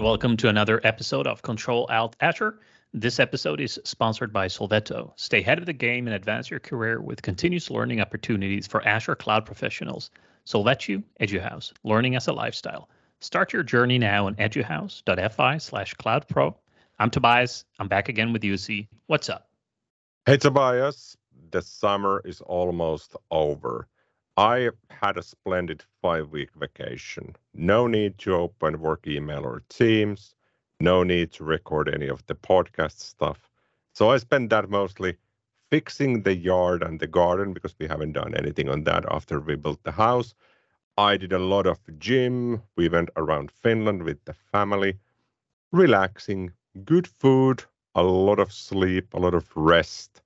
welcome to another episode of Control Alt Azure. This episode is sponsored by Sovelto. Stay ahead of the game and advance your career with continuous learning opportunities for Azure cloud professionals. Sovelto EduHouse, learning as a lifestyle. Start your journey now on eduhouse.fi slash cloudpro. I'm Tobias. I'm back again with Jussi. What's up? Hey, Tobias. The summer is almost over. I had a splendid five week vacation. No need to open work email or Teams. No need to record any of the podcast stuff. So I spent that mostly fixing the yard and the garden because we haven't done anything on that after we built the house. I did a lot of gym. We went around Finland with the family, relaxing, good food, a lot of sleep, a lot of rest,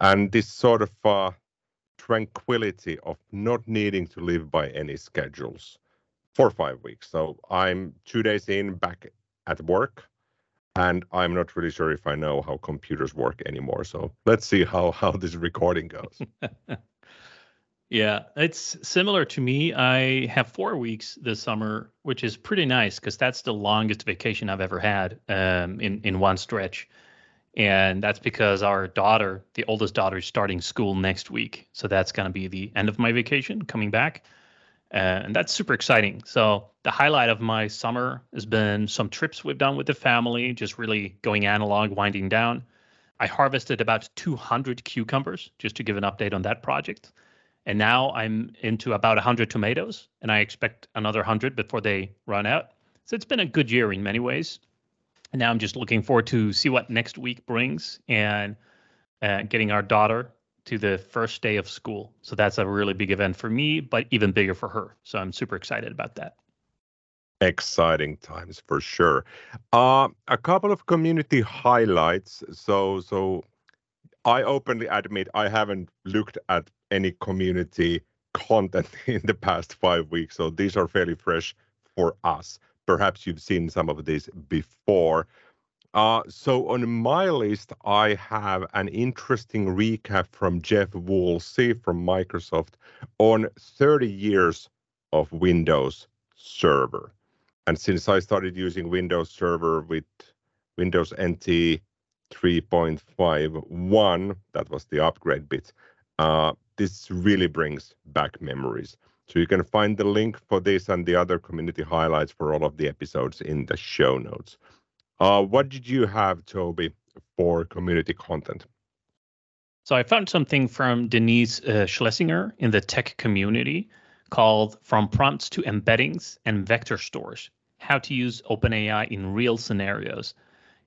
and this sort of uh, tranquility of not needing to live by any schedules for five weeks. So I'm two days in back at work, and I'm not really sure if I know how computers work anymore. So let's see how how this recording goes. yeah, it's similar to me. I have four weeks this summer, which is pretty nice because that's the longest vacation I've ever had um, in in one stretch and that's because our daughter, the oldest daughter, is starting school next week. So that's going to be the end of my vacation coming back. And that's super exciting. So the highlight of my summer has been some trips we've done with the family, just really going analog, winding down. I harvested about 200 cucumbers, just to give an update on that project. And now I'm into about 100 tomatoes, and I expect another 100 before they run out. So it's been a good year in many ways. And now I'm just looking forward to see what next week brings and uh, getting our daughter to the first day of school. So that's a really big event for me, but even bigger for her. So I'm super excited about that. Exciting times for sure. Uh, a couple of community highlights. So so I openly admit I haven't looked at any community content in the past five weeks. So these are fairly fresh for us perhaps you've seen some of this before. Uh, so on my list, I have an interesting recap from Jeff Woolsey from Microsoft on 30 years of Windows Server. And since I started using Windows Server with Windows NT 3.51, that was the upgrade bit, uh, this really brings back memories. So you can find the link for this and the other community highlights for all of the episodes in the show notes. Uh, what did you have, Toby, for community content? So I found something from Denise uh, Schlesinger in the tech community called From Prompts to Embeddings and Vector Stores How to Use OpenAI in Real Scenarios.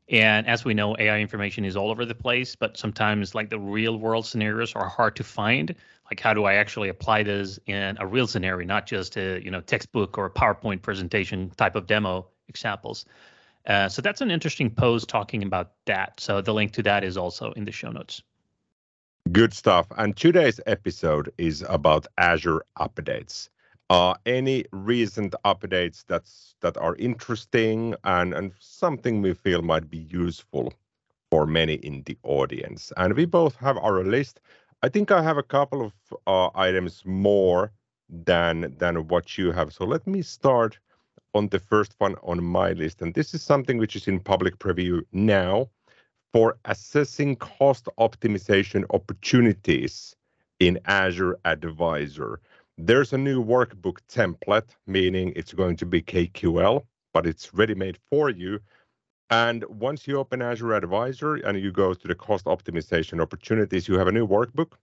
And as we know, AI information is all over the place, but sometimes like the real world scenarios are hard to find. Like how do I actually apply this in a real scenario, not just a you know textbook or a PowerPoint presentation type of demo examples. Uh, so that's an interesting post talking about that. So the link to that is also in the show notes. Good stuff. And today's episode is about Azure updates uh, any recent updates that's that are interesting and and something we feel might be useful for many in the audience. And we both have our list. I think I have a couple of uh, items more than than what you have. So let me start on the first one on my list. And this is something which is in public preview now for assessing cost optimization opportunities in Azure Advisor. There's a new workbook template, meaning it's going to be KQL, but it's ready made for you. And once you open Azure Advisor and you go to the cost optimization opportunities, you have a new workbook.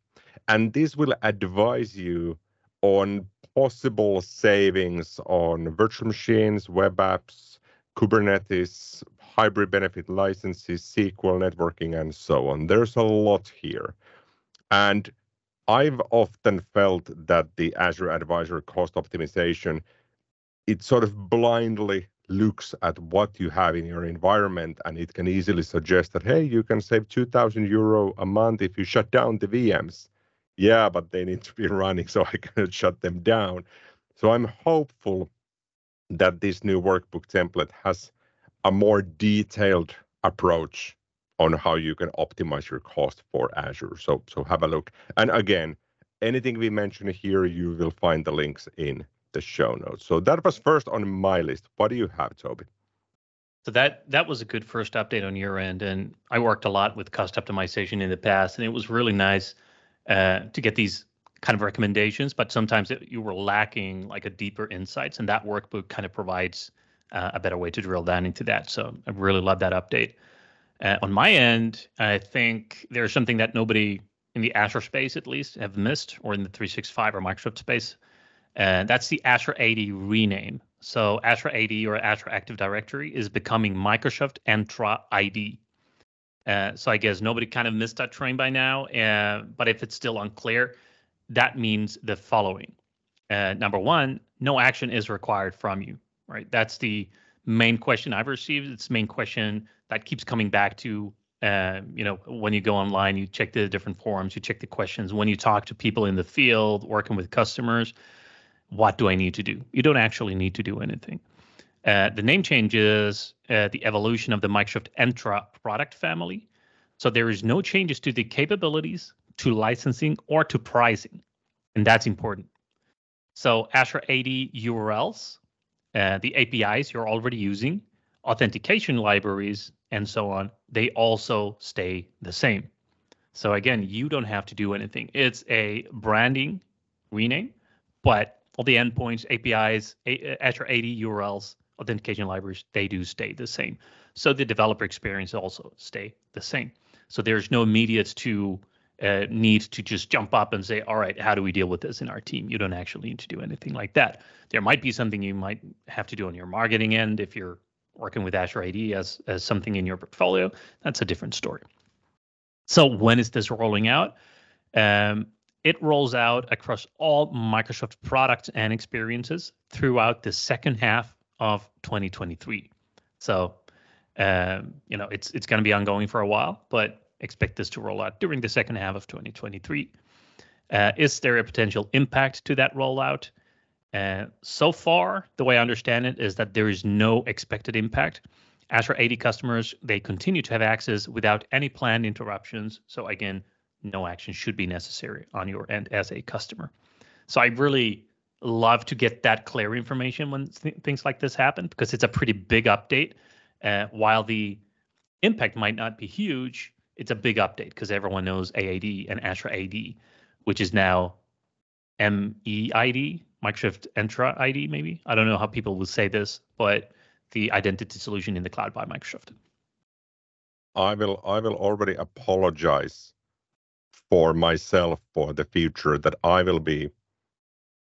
And this will advise you on possible savings on virtual machines, web apps, Kubernetes, hybrid benefit licenses, SQL networking, and so on. There's a lot here. And I've often felt that the Azure Advisor cost optimization, it sort of blindly looks at what you have in your environment and it can easily suggest that, hey, you can save 2000 euro a month if you shut down the VMs. Yeah, but they need to be running, so I cannot shut them down. So I'm hopeful that this new workbook template has a more detailed approach on how you can optimize your cost for Azure. So so have a look. And again, anything we mention here, you will find the links in the show notes. So that was first on my list. What do you have, Toby? So that that was a good first update on your end, and I worked a lot with cost optimization in the past, and it was really nice uh, to get these kind of recommendations. But sometimes it, you were lacking like a deeper insights, and that workbook kind of provides uh, a better way to drill down into that. So I really love that update. Uh, on my end, I think there's something that nobody in the Azure space, at least, have missed, or in the 365 or Microsoft space. And that's the Azure AD rename. So Azure AD or Azure Active Directory is becoming Microsoft Entra ID. Uh, so I guess nobody kind of missed that train by now. Uh, but if it's still unclear, that means the following. Uh, number one, no action is required from you, right? That's the main question I've received. It's the main question that keeps coming back to, uh, you know, when you go online, you check the different forums, you check the questions. When you talk to people in the field, working with customers, what do I need to do? You don't actually need to do anything. Uh, the name change is uh, the evolution of the Microsoft Entra product family. So there is no changes to the capabilities, to licensing, or to pricing, and that's important. So Azure AD URLs, uh, the APIs you're already using, authentication libraries, and so on, they also stay the same. So again, you don't have to do anything. It's a branding rename, but all the endpoints, APIs, Azure AD URLs, authentication libraries, they do stay the same. So the developer experience also stay the same. So there's no immediate to uh, need to just jump up and say, all right, how do we deal with this in our team? You don't actually need to do anything like that. There might be something you might have to do on your marketing end if you're working with Azure AD as, as something in your portfolio. That's a different story. So when is this rolling out? Um, it rolls out across all Microsoft products and experiences throughout the second half of 2023. So, um, you know, it's it's going to be ongoing for a while, but expect this to roll out during the second half of 2023. Uh, is there a potential impact to that rollout? Uh, so far, the way I understand it is that there is no expected impact. Azure AD customers, they continue to have access without any planned interruptions. So again, no action should be necessary on your end as a customer. So I really love to get that clear information when th- things like this happen because it's a pretty big update. Uh, while the impact might not be huge, it's a big update because everyone knows AAD and Azure AD, which is now MEID, Microsoft Entra ID, maybe. I don't know how people will say this, but the identity solution in the cloud by Microsoft. I will I will already apologize for myself for the future that I will be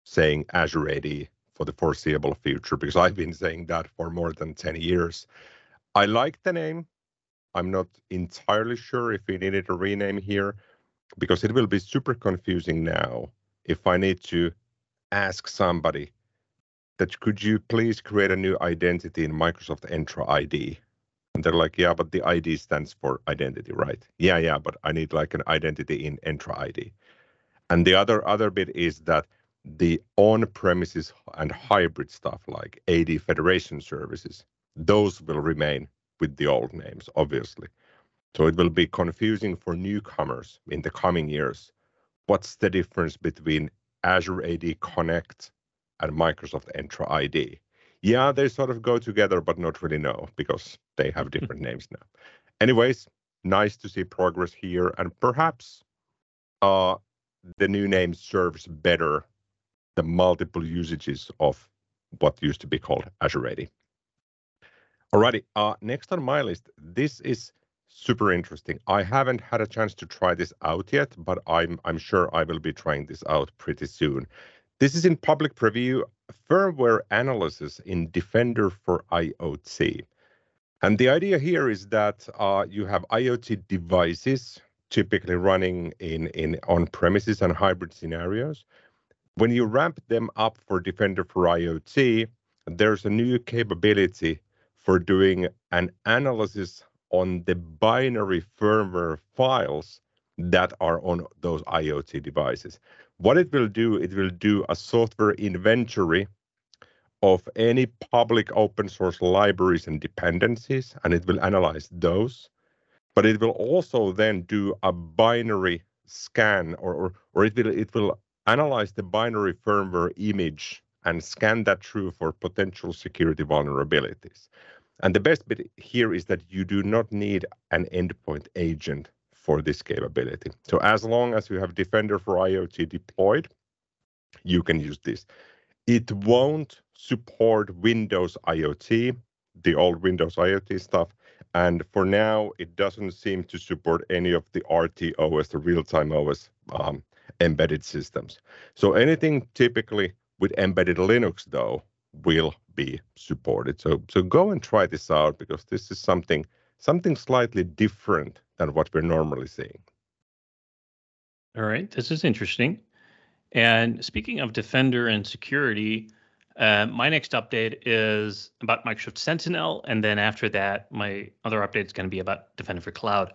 saying Azure AD for the foreseeable future because I've been saying that for more than 10 years. I like the name. I'm not entirely sure if we needed a rename here because it will be super confusing now if I need to ask somebody that could you please create a new identity in Microsoft Entra ID and they're like, yeah, but the ID stands for identity, right? Yeah, yeah, but I need like an identity in Entra ID. And the other other bit is that the on-premises and hybrid stuff like AD Federation services, those will remain with the old names, obviously. So it will be confusing for newcomers in the coming years. What's the difference between Azure AD Connect and Microsoft Entra ID? Yeah, they sort of go together, but not really no, because they have different names now. Anyways, nice to see progress here, and perhaps uh, the new name serves better the multiple usages of what used to be called Azure AD. Alrighty, uh, next on my list, this is super interesting. I haven't had a chance to try this out yet, but I'm I'm sure I will be trying this out pretty soon. This is in public preview firmware analysis in Defender for IoT. And the idea here is that uh, you have IoT devices typically running in, in on-premises and hybrid scenarios. When you ramp them up for Defender for IoT, there's a new capability for doing an analysis on the binary firmware files that are on those IoT devices. What it will do, it will do a software inventory of any public open source libraries and dependencies, and it will analyze those. But it will also then do a binary scan, or, or, or it will it will analyze the binary firmware image and scan that through for potential security vulnerabilities. And the best bit here is that you do not need an endpoint agent for this capability. So as long as you have Defender for IoT deployed, you can use this. It won't support Windows IoT, the old Windows IoT stuff. And for now, it doesn't seem to support any of the RTOS, the real-time OS um, embedded systems. So anything typically with embedded Linux, though, will be supported. So so go and try this out because this is something something slightly different than what we're normally seeing. All right, this is interesting. And speaking of Defender and security, uh, my next update is about Microsoft Sentinel, and then after that, my other update is going to be about Defender for Cloud,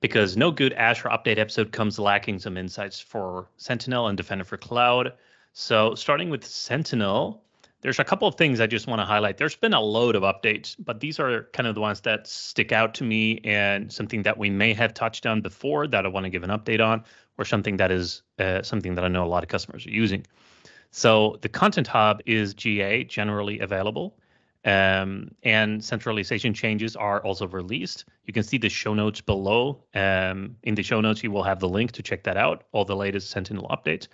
because no good Azure update episode comes lacking some insights for Sentinel and Defender for Cloud. So starting with Sentinel, there's a couple of things I just want to highlight. There's been a load of updates, but these are kind of the ones that stick out to me and something that we may have touched on before that I want to give an update on, or something that is uh, something that I know a lot of customers are using. So the Content Hub is GA, generally available, um, and centralization changes are also released. You can see the show notes below. Um, in the show notes, you will have the link to check that out, all the latest Sentinel updates.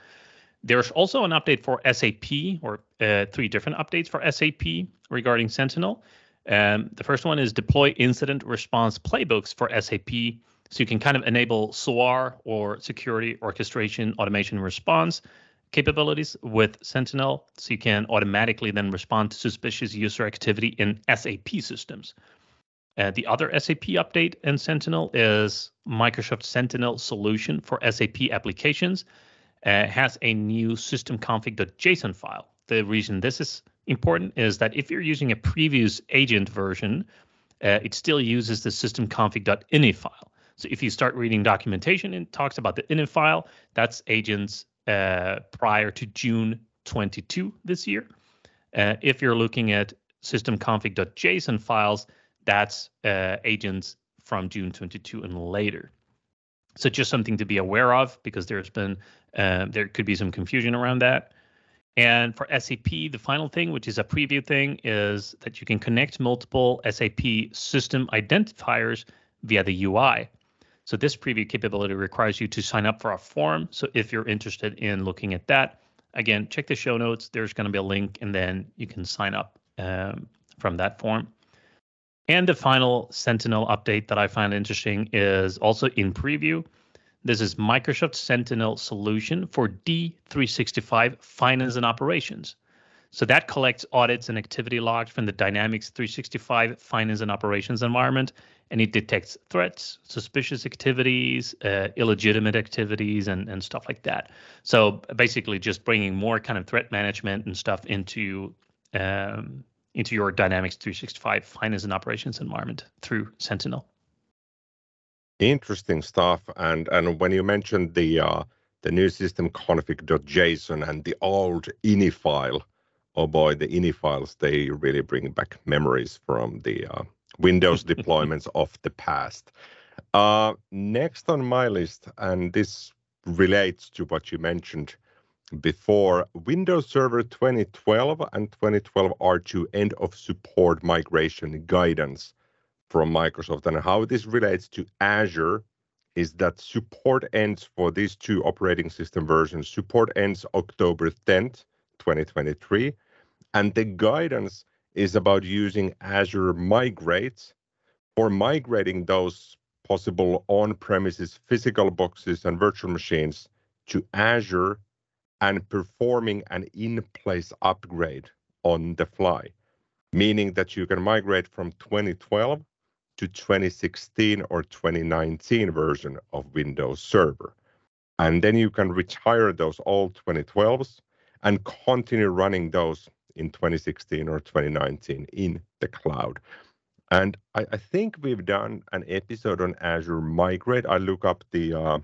There's also an update for SAP, or uh, three different updates for SAP regarding Sentinel. Um, the first one is deploy incident response playbooks for SAP. So you can kind of enable SOAR or security orchestration automation response capabilities with Sentinel. So you can automatically then respond to suspicious user activity in SAP systems. Uh, the other SAP update in Sentinel is Microsoft Sentinel solution for SAP applications uh, has a new systemconfig.json file. The reason this is important is that if you're using a previous agent version, uh, it still uses the systemconfig.ini file. So if you start reading documentation and talks about the ini file, that's agents uh, prior to June 22 this year. Uh, if you're looking at systemconfig.json files, that's uh, agents from June 22 and later. So just something to be aware of because there's been uh, there could be some confusion around that. And for SAP, the final thing, which is a preview thing, is that you can connect multiple SAP system identifiers via the UI. So this preview capability requires you to sign up for a form. So if you're interested in looking at that, again, check the show notes. There's going to be a link, and then you can sign up um, from that form. And the final Sentinel update that I find interesting is also in preview. This is Microsoft Sentinel solution for D365 Finance and Operations. So that collects audits and activity logs from the Dynamics 365 Finance and Operations environment, and it detects threats, suspicious activities, uh, illegitimate activities, and, and stuff like that. So basically, just bringing more kind of threat management and stuff into um, into your Dynamics 365 Finance and Operations environment through Sentinel. Interesting stuff. And and when you mentioned the uh, the new system config.json and the old ini file, oh boy, the ini files they really bring back memories from the uh, Windows deployments of the past. Uh, next on my list, and this relates to what you mentioned before, Windows Server 2012 and 2012 R2 end of support migration guidance from Microsoft. And how this relates to Azure is that support ends for these two operating system versions. Support ends October 10th, 2023. And the guidance is about using Azure Migrate for migrating those possible on premises physical boxes and virtual machines to Azure and performing an in place upgrade on the fly, meaning that you can migrate from 2012 to 2016 or 2019 version of Windows Server. And then you can retire those old 2012s and continue running those in 2016 or 2019 in the cloud. And I, I think we've done an episode on Azure Migrate. I look up the uh,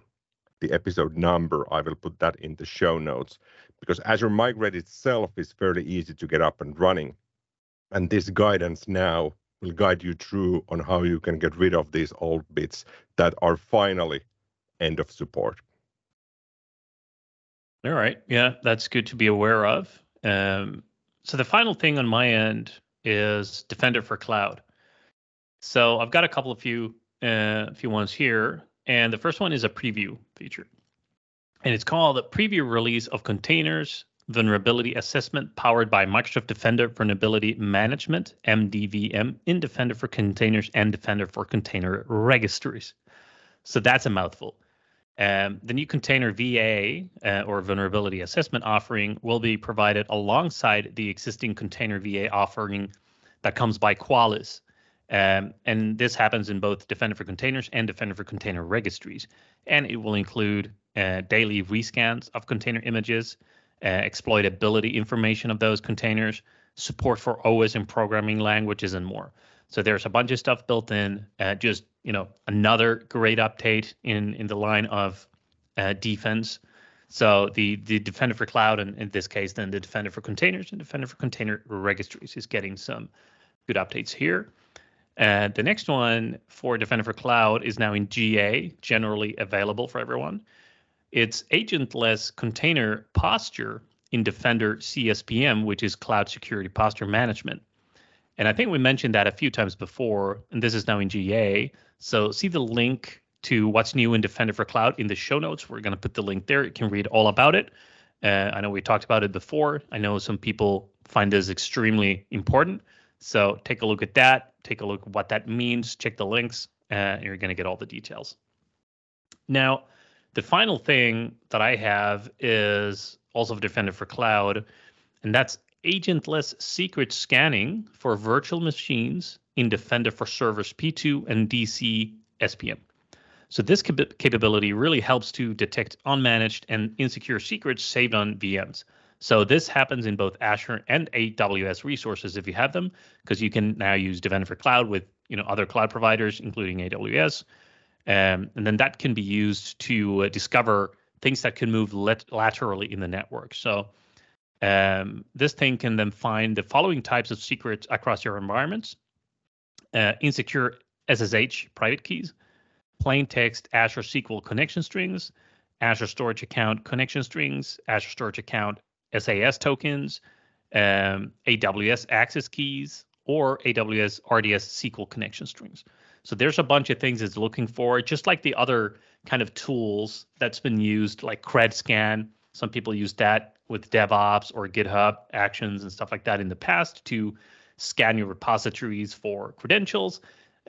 the episode number. I will put that in the show notes because Azure Migrate itself is fairly easy to get up and running. And this guidance now will guide you through on how you can get rid of these old bits that are finally end of support. All right. Yeah, that's good to be aware of. Um, so the final thing on my end is Defender for Cloud. So I've got a couple of few uh, few ones here, and the first one is a preview feature, and it's called the preview release of containers vulnerability assessment powered by Microsoft Defender Vulnerability Management (MDVM) in Defender for Containers and Defender for Container Registries. So that's a mouthful. Um, the new container VA uh, or vulnerability assessment offering will be provided alongside the existing container VA offering that comes by Qualys. Um, and this happens in both Defender for Containers and Defender for Container Registries. And it will include uh, daily rescans of container images, uh, exploitability information of those containers, support for OS and programming languages, and more. So there's a bunch of stuff built in. Uh, just you know, another great update in in the line of uh, defense. So the the Defender for Cloud, and in this case, then the Defender for Containers and Defender for Container Registries is getting some good updates here. And uh, the next one for Defender for Cloud is now in GA, generally available for everyone. It's agentless container posture in Defender CSPM, which is Cloud Security Posture Management. And I think we mentioned that a few times before, and this is now in GA. So see the link to what's new in Defender for Cloud in the show notes. We're going to put the link there. You can read all about it. Uh, I know we talked about it before. I know some people find this extremely important. So take a look at that. Take a look at what that means. Check the links, uh, and you're going to get all the details. Now, the final thing that I have is also Defender for Cloud, and that's agentless secret scanning for virtual machines in Defender for Servers P2 and DC SPM. So this cap- capability really helps to detect unmanaged and insecure secrets saved on VMs. So this happens in both Azure and AWS resources if you have them, because you can now use Defender for Cloud with you know other cloud providers, including AWS, um, and then that can be used to uh, discover things that can move lat- laterally in the network. So um, this thing can then find the following types of secrets across your environments uh, insecure SSH private keys, plain text Azure SQL connection strings, Azure Storage Account connection strings, Azure Storage Account SAS tokens, um, AWS access keys, or AWS RDS SQL connection strings. So there's a bunch of things it's looking for, just like the other kind of tools that's been used, like CredScan. Some people use that with DevOps or GitHub actions and stuff like that in the past to scan your repositories for credentials.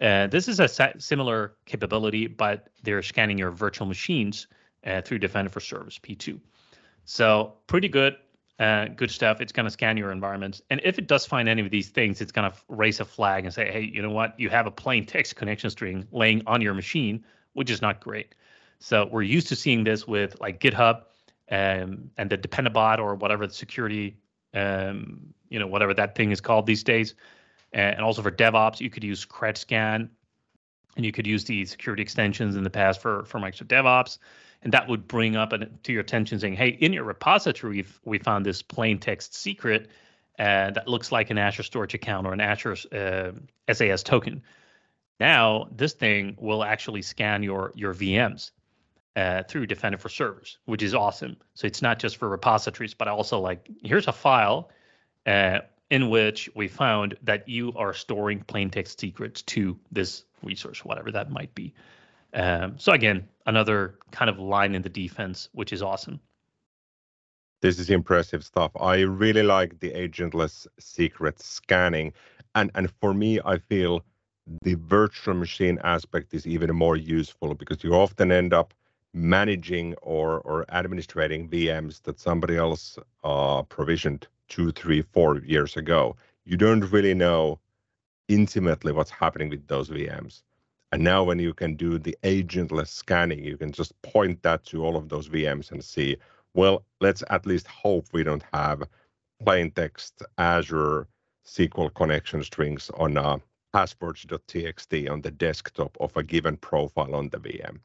Uh, this is a similar capability, but they're scanning your virtual machines uh, through Defender for Servers P2. So pretty good, uh, good stuff. It's going to scan your environments, and if it does find any of these things, it's going to raise a flag and say, "Hey, you know what? You have a plain text connection string laying on your machine, which is not great." So we're used to seeing this with like GitHub um, and the Dependabot or whatever the security, um, you know, whatever that thing is called these days. And also for DevOps, you could use CredScan, and you could use the security extensions in the past for for Microsoft DevOps, and that would bring up an, to your attention saying, "Hey, in your repository, we found this plain text secret." Uh, that looks like an Azure Storage account or an Azure uh, SAS token. Now, this thing will actually scan your your VMs uh, through Defender for servers, which is awesome. So it's not just for repositories, but also like here's a file uh, in which we found that you are storing plain text secrets to this resource, whatever that might be. Um, so again, another kind of line in the defense, which is awesome. This is impressive stuff. I really like the agentless secret scanning, and and for me, I feel the virtual machine aspect is even more useful because you often end up managing or or administrating VMs that somebody else uh, provisioned two, three, four years ago. You don't really know intimately what's happening with those VMs. And now, when you can do the agentless scanning, you can just point that to all of those VMs and see, well, let's at least hope we don't have plain text Azure SQL connection strings on a passwords.txt on the desktop of a given profile on the VM.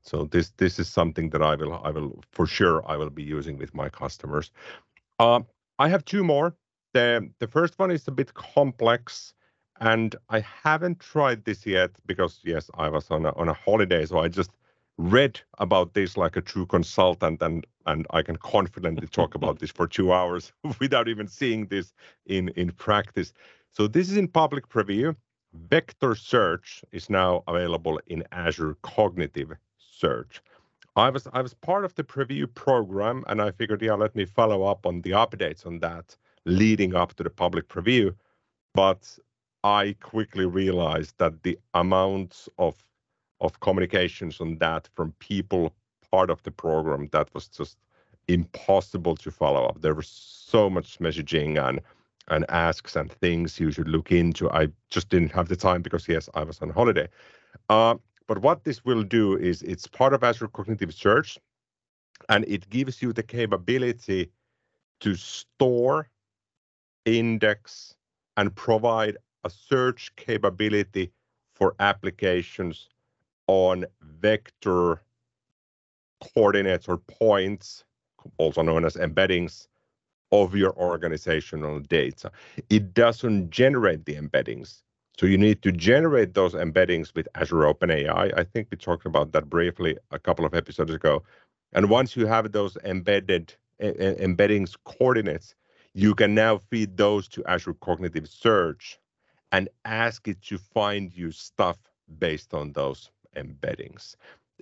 So this this is something that I will I will for sure I will be using with my customers. Uh, I have two more. The the first one is a bit complex, and I haven't tried this yet because yes, I was on a on a holiday, so I just read about this like a true consultant, and and I can confidently talk about this for two hours without even seeing this in in practice. So this is in public preview, vector search is now available in Azure Cognitive Search. I was I was part of the preview program, and I figured, yeah, let me follow up on the updates on that leading up to the public preview. But I quickly realized that the amounts of of communications on that from people part of the program that was just impossible to follow up. There was so much messaging and and asks and things you should look into. I just didn't have the time because yes, I was on holiday. Uh, but what this will do is it's part of Azure Cognitive Search, and it gives you the capability to store, index, and provide a search capability for applications on vector coordinates or points, also known as embeddings, of your organizational data. It doesn't generate the embeddings. So you need to generate those embeddings with Azure OpenAI. I think we talked about that briefly a couple of episodes ago. And once you have those embedded embeddings coordinates, you can now feed those to Azure Cognitive Search and ask it to find you stuff based on those embeddings.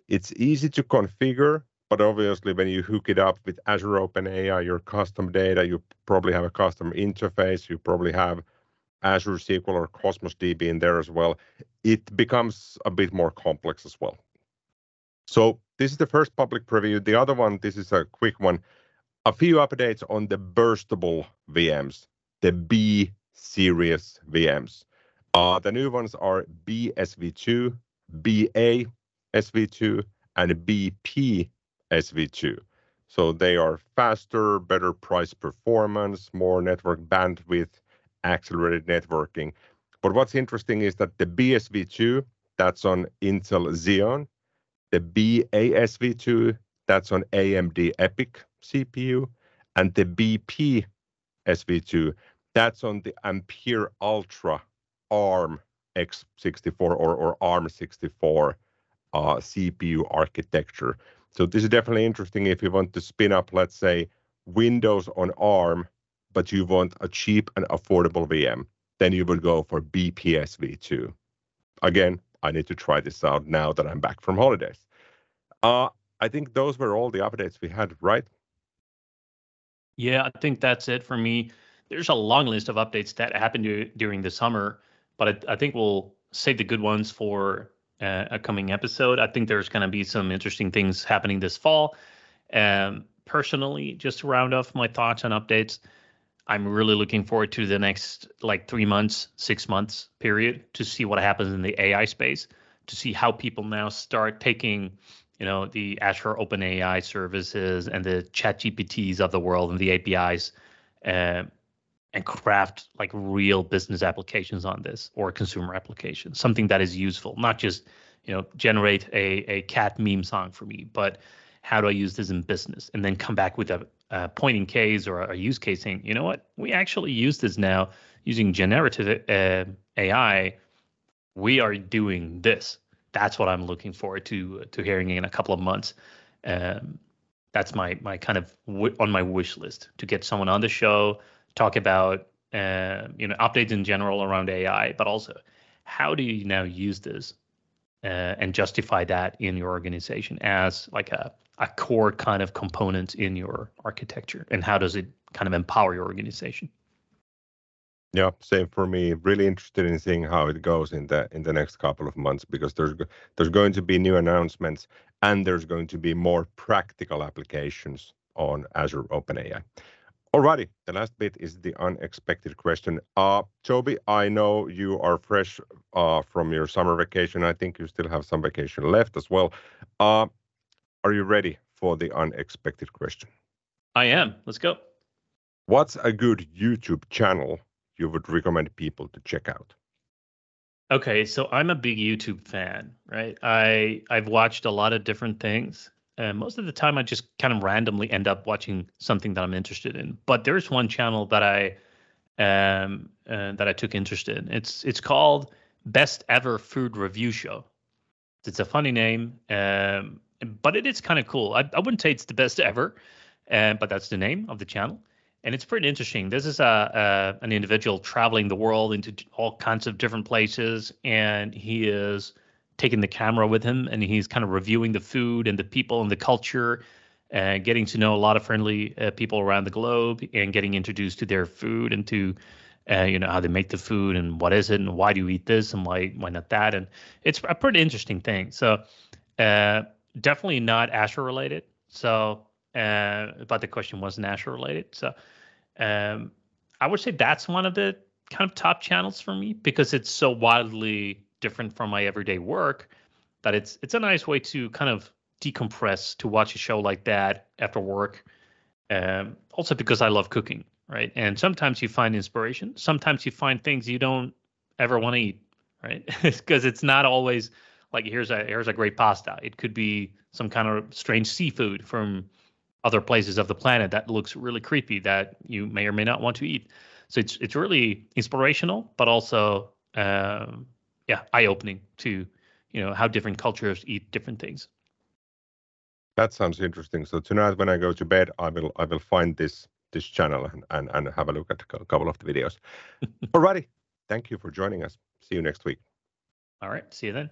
It's easy to configure, but obviously when you hook it up with Azure OpenAI, your custom data, you probably have a custom interface, you probably have Azure SQL or Cosmos DB in there as well. It becomes a bit more complex as well. So this is the first public preview. The other one, this is a quick one. A few updates on the burstable VMs, the B series VMs. Uh, the new ones are BSV2, BA SV2, and BP SV2. So they are faster, better price performance, more network bandwidth, accelerated networking. But what's interesting is that the BSV2, that's on Intel Xeon, the BASV2, that's on AMD EPYC CPU, and the BP SV2, that's on the Ampere Altra ARM X64 or, or ARM64 uh, CPU architecture. So this is definitely interesting if you want to spin up, let's say, Windows on ARM, but you want a cheap and affordable VM, then you would go for BPSV2. Again, I need to try this out now that I'm back from holidays. Uh, I think those were all the updates we had, right? Yeah, I think that's it for me. There's a long list of updates that happened during the summer, but I, I, think we'll save the good ones for uh, a coming episode. I think there's going to be some interesting things happening this fall. Um, personally, just to round off my thoughts on updates, I'm really looking forward to the next like three months, six months period to see what happens in the AI space, to see how people now start taking, you know, the Azure OpenAI services and the Chat GPTs of the world and the APIs, uh, and craft like real business applications on this or consumer applications, something that is useful, not just you know generate a a cat meme song for me, but how do I use this in business, and then come back with a, a pointing case or a use case saying, you know what, we actually use this now using generative uh, AI. We are doing this. That's what I'm looking forward to to hearing in a couple of months. Um, that's my my kind of w- on my wish list to get someone on the show talk about uh, you know updates in general around AI, but also how do you now use this uh, and justify that in your organization as like a a core kind of component in your architecture, and how does it kind of empower your organization? Yeah, same for me. Really interested in seeing how it goes in the in the next couple of months because there's there's going to be new announcements and there's going to be more practical applications on Azure OpenAI. Alrighty, the last bit is the unexpected question. Uh, Toby, I know you are fresh uh, from your summer vacation. I think you still have some vacation left as well. Uh, are you ready for the unexpected question? I am. Let's go. What's a good YouTube channel you would recommend people to check out? Okay, so I'm a big YouTube fan, right? I I've watched a lot of different things. And most of the time, I just kind of randomly end up watching something that I'm interested in. But there's one channel that I um, uh, that I took interest in. It's it's called Best Ever Food Review Show. It's a funny name, um, but it is kind of cool. I, I wouldn't say it's the best ever, uh, but that's the name of the channel. and it's pretty interesting. This is a, a an individual traveling the world into all kinds of different places, and he is taking the camera with him, and he's kind of reviewing the food and the people and the culture, and getting to know a lot of friendly uh, people around the globe, and getting introduced to their food and to uh, you know how they make the food and what is it and why do you eat this and why why not that. And it's a pretty interesting thing. So uh, definitely not Azure related. So uh, but the question wasn't Azure related. So um, I would say that's one of the kind of top channels for me because it's so wildly different from my everyday work that it's it's a nice way to kind of decompress to watch a show like that after work um, also because I love cooking right? And sometimes you find inspiration. Sometimes you find things you don't ever want to eat, right? Because it's not always like here's a here's a great pasta. It could be some kind of strange seafood from other places of the planet that looks really creepy that you may or may not want to eat. So it's it's really inspirational, but also um, yeah, eye opening to you know how different cultures eat different things. That sounds interesting. So tonight when I go to bed, I will I will find this this channel and, and, and have a look at a couple of the videos. Alrighty. Thank you for joining us. See you next week. All right. See you then.